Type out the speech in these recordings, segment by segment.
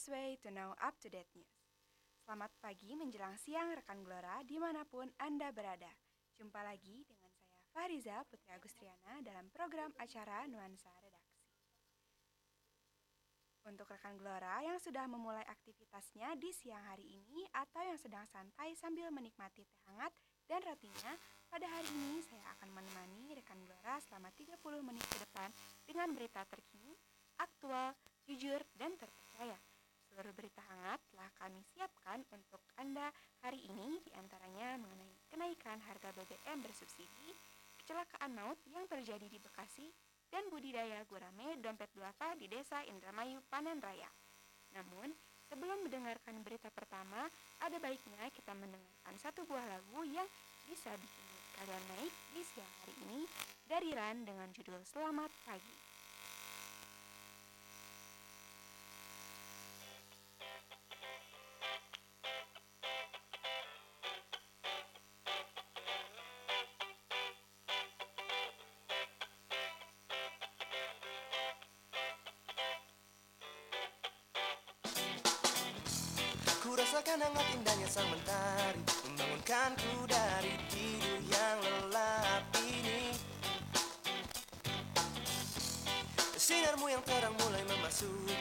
best way to know up-to-date news. Selamat pagi menjelang siang rekan Gelora di mana pun Anda berada. Jumpa lagi dengan saya Fariza Putri Agustriana dalam program acara Nuansa Redaksi. Untuk rekan Gelora yang sudah memulai aktivitasnya di siang hari ini atau yang sedang santai sambil menikmati teh hangat dan rotinya, pada hari ini saya akan menemani rekan Gelora selama 30 menit ke depan dengan berita terkini, aktual, jujur, dan terpercaya. Berita hangat telah kami siapkan untuk Anda hari ini di antaranya mengenai kenaikan harga BBM bersubsidi, kecelakaan maut yang terjadi di Bekasi, dan budidaya gurame dompet duafa di desa Indramayu, Panen Raya. Namun, sebelum mendengarkan berita pertama, ada baiknya kita mendengarkan satu buah lagu yang bisa bikin kalian naik di siang hari ini dari Ran dengan judul Selamat Pagi. Sang mentari Membangunkanku dari tidur yang lelap ini. Sinarmu yang terang mulai memasuki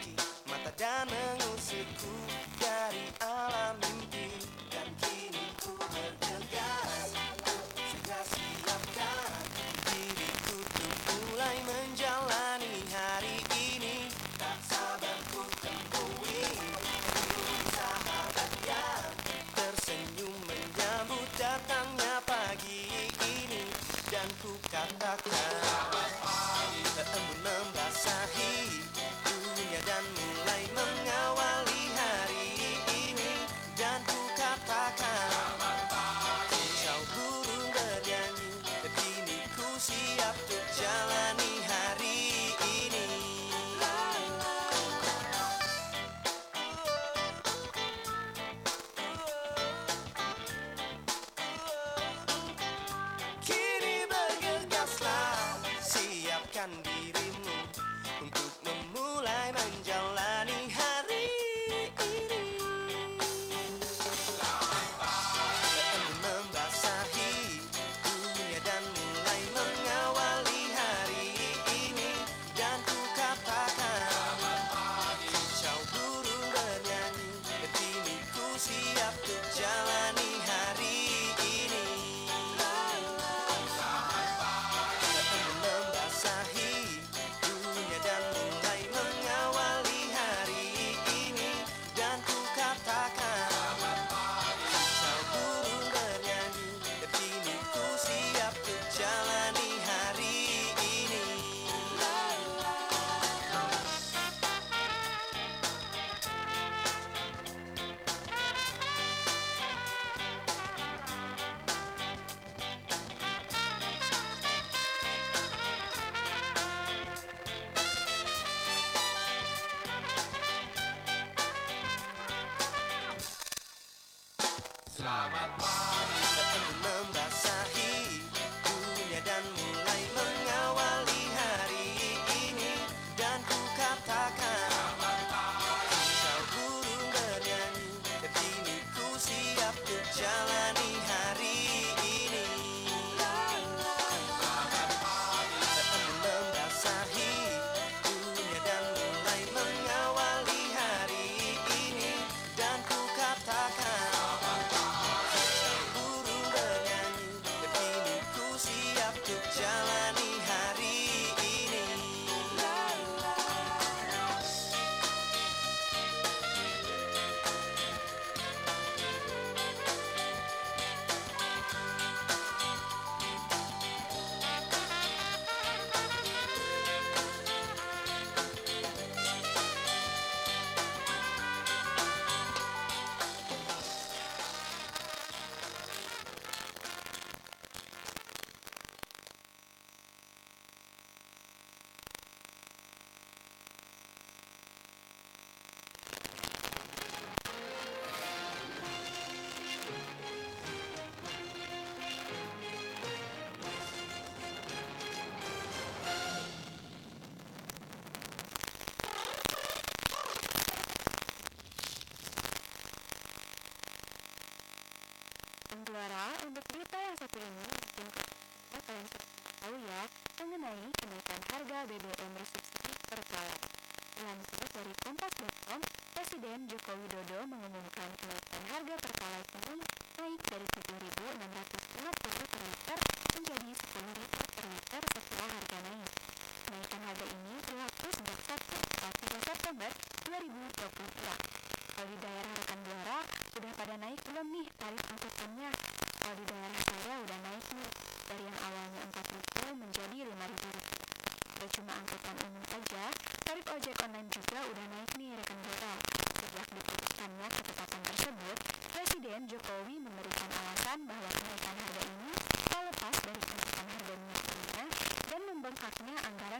ini mungkin kalian tahu ya mengenai kenaikan harga BBM bersubsidi pertalite. Lansir dari Kompas.com, Presiden Joko Widodo mengumumkan kenaikan harga pertalite ini naik dari 7.650 per liter menjadi 10.000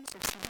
expensive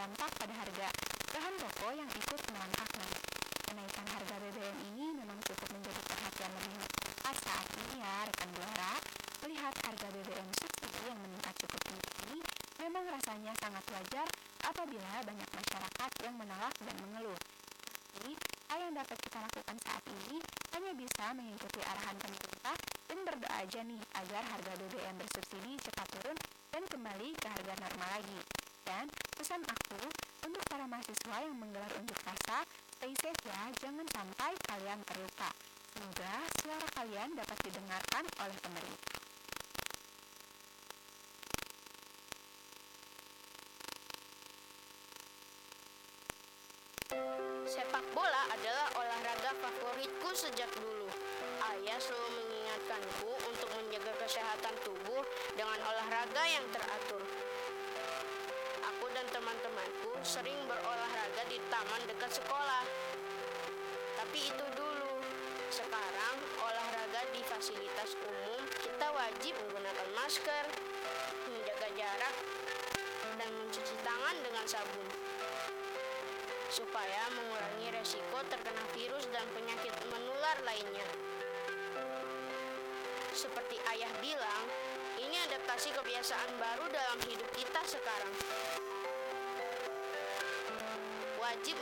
berdampak pada harga bahan pokok yang ikut merangkak naik. Kenaikan harga BBM ini memang cukup menjadi perhatian lebih masyarakat saat ini ya rekan Blora. Melihat harga BBM subsidi yang meningkat cukup tinggi memang rasanya sangat wajar apabila banyak masyarakat yang menolak dan mengeluh. Jadi, hal yang dapat kita lakukan saat ini hanya bisa mengikuti arahan pemerintah dan berdoa aja nih agar harga BBM bersubsidi cepat turun dan kembali ke harga normal lagi. Pesan aku untuk para mahasiswa yang menggelar unjuk rasa, stay safe ya, jangan sampai kalian terluka. Semoga suara kalian dapat didengarkan oleh pemerintah. Sepak bola adalah olahraga favoritku sejak dulu. Ayah selalu mengingatkanku untuk menjaga kesehatan tubuh dengan olahraga yang teratur. Sering berolahraga di taman dekat sekolah. Tapi itu dulu. Sekarang olahraga di fasilitas umum kita wajib menggunakan masker, menjaga jarak, dan mencuci tangan dengan sabun supaya mengurangi resiko terkena virus dan penyakit menular lainnya. Seperti ayah bilang, ini adaptasi kebiasaan baru dalam hidup kita sekarang. Wajib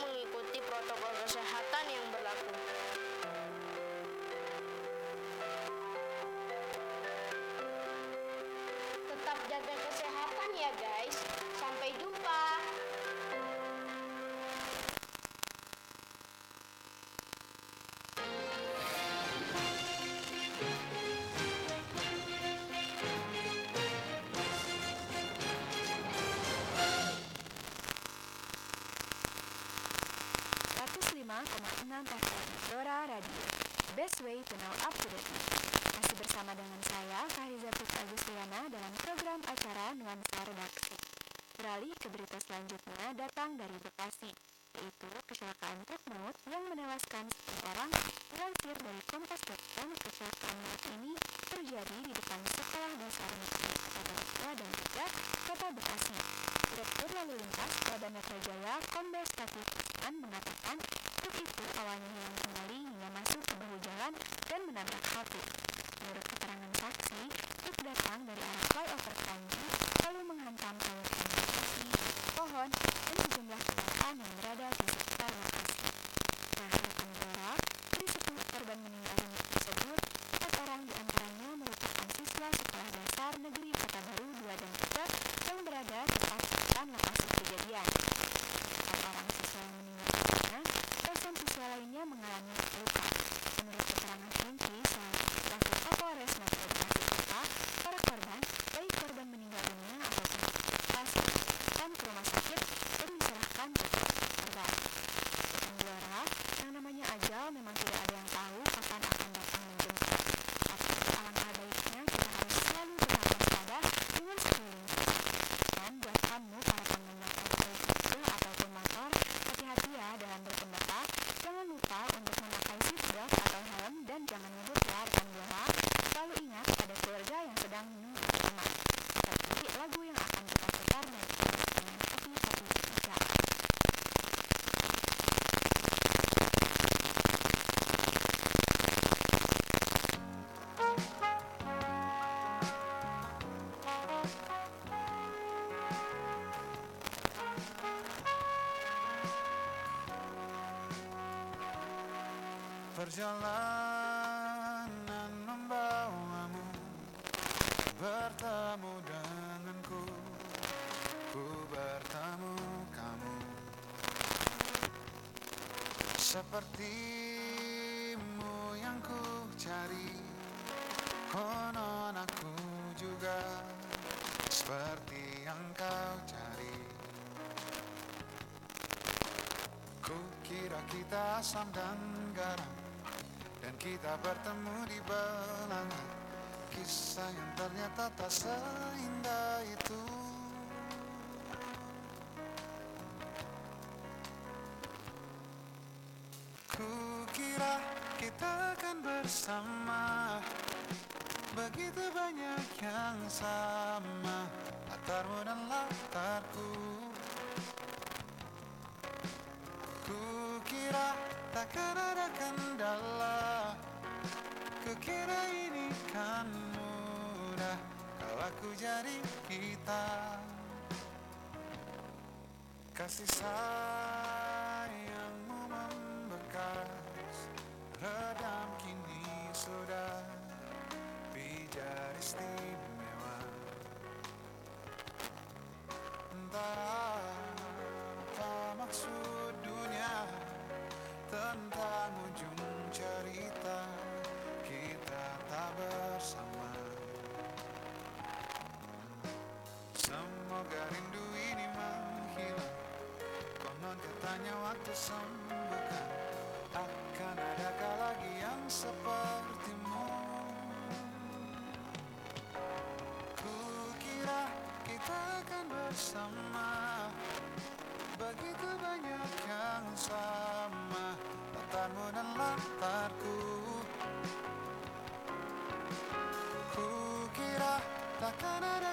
datang dari Bekasi yaitu kecelakaan truk maut yang menewaskan sepuluh orang dilansir dari kompas.com kecelakaan maut ini terjadi di depan sekolah dasar negeri Kota Tua dan juga Kota Bekasi. Direktur Lalu Lintas Polda Metro Jaya Sepertimu yang ku cari Konon aku juga. Seperti yang kau cari. Ku kira kita asam dan garam Dan kita bertemu di belakang. Kisah yang ternyata tak seindah itu Latarmu dan latarku. Ku kira takkan ada kendala. Kukira ini kan mudah. Kalau aku jadi kita. Kasih sayangmu katanya waktu sembuhkan Akan adakah lagi yang sepertimu? Ku kira kita akan bersama. Begitu banyak yang sama Latarmu dan latarku Ku kira takkan ada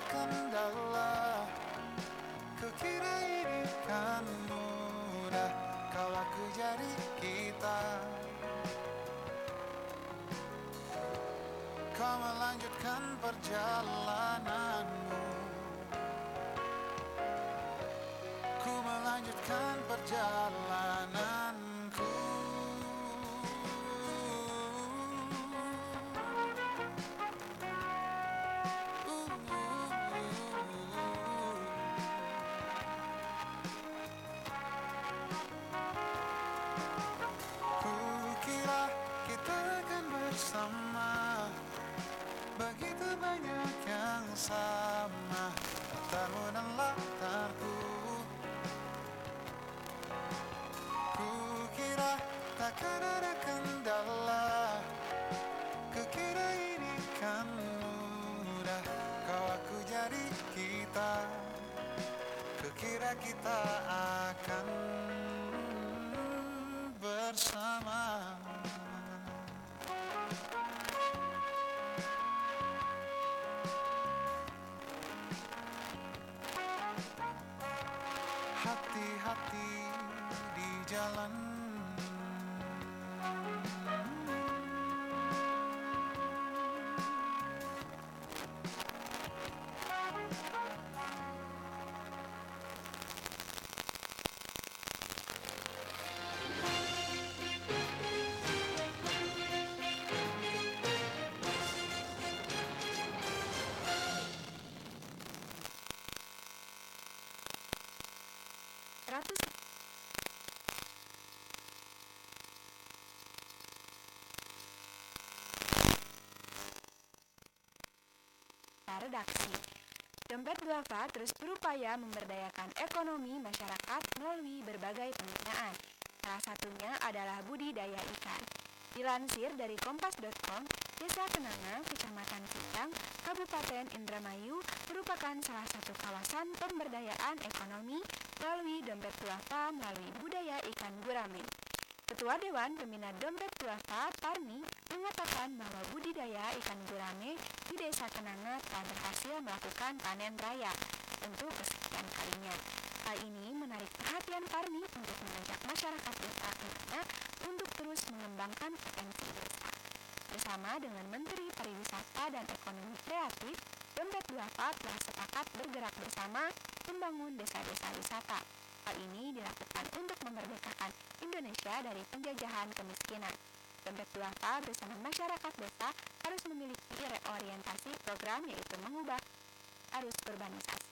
Kau melanjutkan perjalananmu. Ku melanjutkan perjalananku kita akan Redaksi Dompet Duafa terus berupaya memberdayakan ekonomi masyarakat melalui berbagai pembinaan. Salah satunya adalah budidaya ikan. Dilansir dari kompas.com, Desa Kenanga, Kecamatan Kijang, Kabupaten Indramayu merupakan salah satu kawasan pemberdayaan ekonomi melalui dompet duafa melalui budaya ikan gurame. Ketua Dewan Pembina Dompet Duafa, Parmi, mengatakan bahwa budidaya ikan gurame di Desa Kenanga telah berhasil melakukan panen raya untuk kesekian kalinya. Hal ini menarik perhatian Parmi untuk mengajak masyarakat Desa Kenanga untuk terus mengembangkan potensi desa. Bersama dengan Menteri Pariwisata dan Ekonomi Kreatif, Dompet Duafa telah sepakat bergerak bersama membangun desa-desa wisata. Hal ini dilakukan untuk memerdekakan Indonesia dari penjajahan kemiskinan. Duafa bersama masyarakat desa harus memiliki reorientasi program yaitu mengubah arus urbanisasi.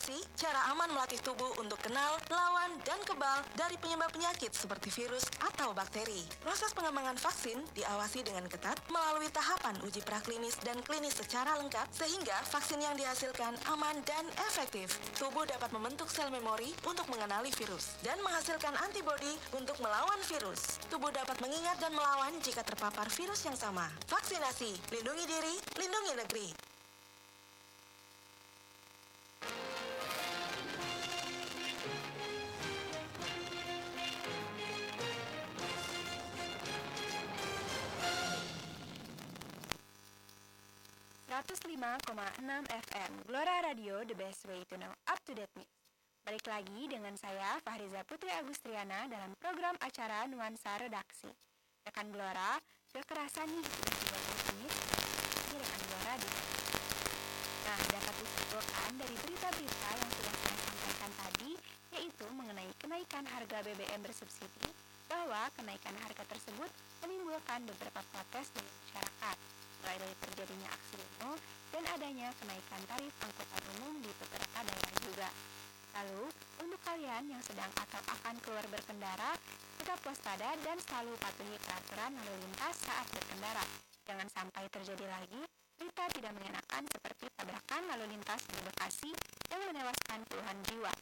Vaksinasi, cara aman melatih tubuh untuk kenal, lawan, dan kebal dari penyebab penyakit seperti virus atau bakteri. Proses pengembangan vaksin diawasi dengan ketat melalui tahapan uji praklinis dan klinis secara lengkap sehingga vaksin yang dihasilkan aman dan efektif. Tubuh dapat membentuk sel memori untuk mengenali virus dan menghasilkan antibodi untuk melawan virus. Tubuh dapat mengingat dan melawan jika terpapar virus yang sama. Vaksinasi, lindungi diri, lindungi negeri. Enam FM Glora Radio The Best Way to Know Up to Date News. Balik lagi dengan saya Fahriza Putri Agustriana dalam program acara Nuansa Redaksi. Rekan sudah kerasa nih sudah 30 menit ini rekan Glora di Nah, dapat disimpulkan dari berita-berita yang sudah saya sampaikan tadi, yaitu mengenai kenaikan harga BBM bersubsidi, bahwa kenaikan harga tersebut menimbulkan beberapa protes dari masyarakat, mulai dari terjadinya aksi demo dan adanya kenaikan tarif angkutan umum di beberapa daerah juga. Lalu, untuk kalian yang sedang atau akan keluar berkendara, tetap waspada dan selalu patuhi peraturan lalu lintas saat berkendara. Jangan sampai terjadi lagi berita tidak mengenakan seperti tabrakan lalu lintas di Bekasi yang menewaskan puluhan jiwa.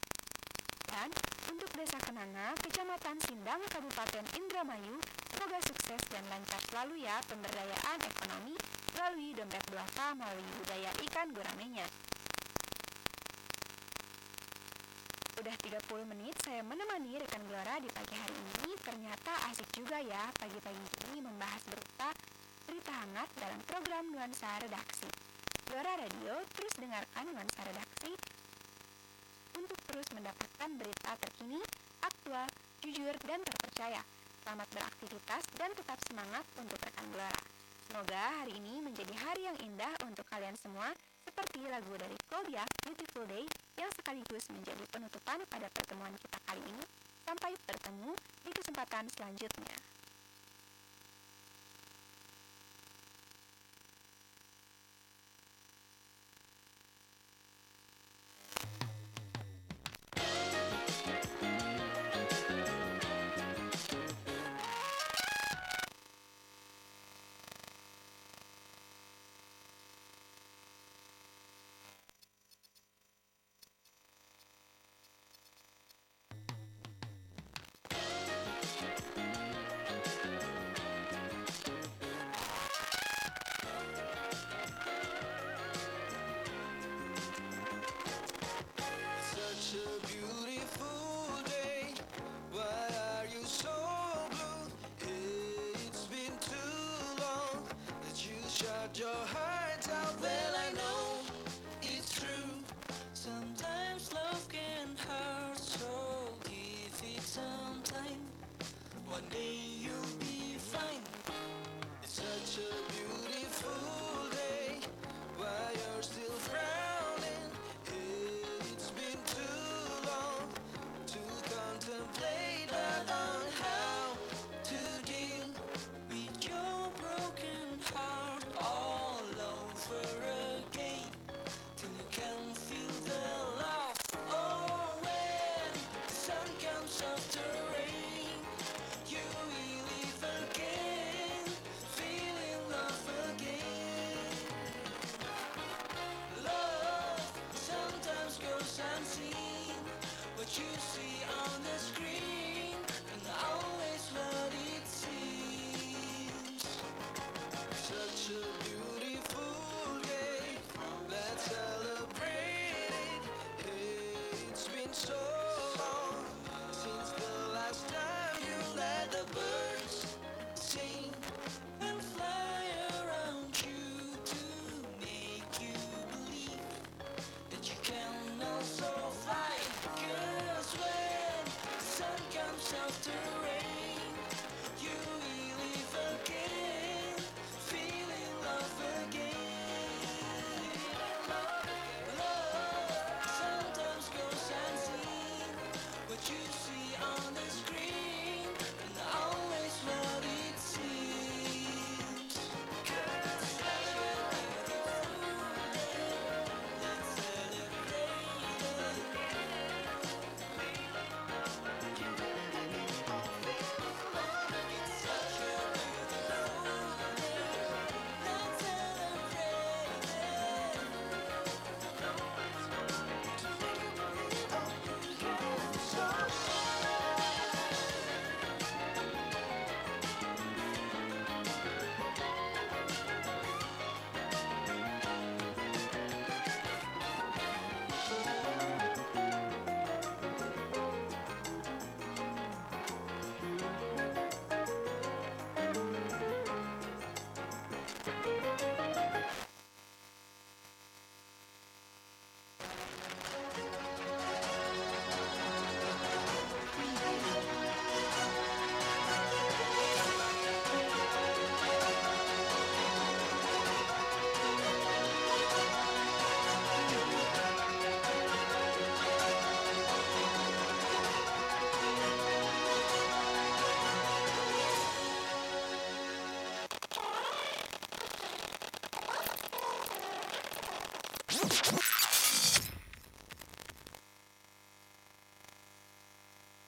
Dan untuk Desa Kenanga, Kecamatan Sindang, Kabupaten Indramayu, semoga sukses dan lancar selalu ya pemberdayaan ekonomi melalui dompet duafa melalui budaya ikan guramenya. Udah 30 menit saya menemani rekan Glora di pagi hari ini. Ternyata asik juga ya pagi-pagi ini membahas berita berita hangat dalam program Nuansa Redaksi. Glora Radio terus dengarkan Nuansa Redaksi terus mendapatkan berita terkini, aktual, jujur, dan terpercaya. Selamat beraktivitas dan tetap semangat untuk rekan Glora. Semoga hari ini menjadi hari yang indah untuk kalian semua seperti lagu dari Claudia Beautiful Day yang sekaligus menjadi penutupan pada pertemuan kita kali ini. Sampai bertemu di kesempatan selanjutnya.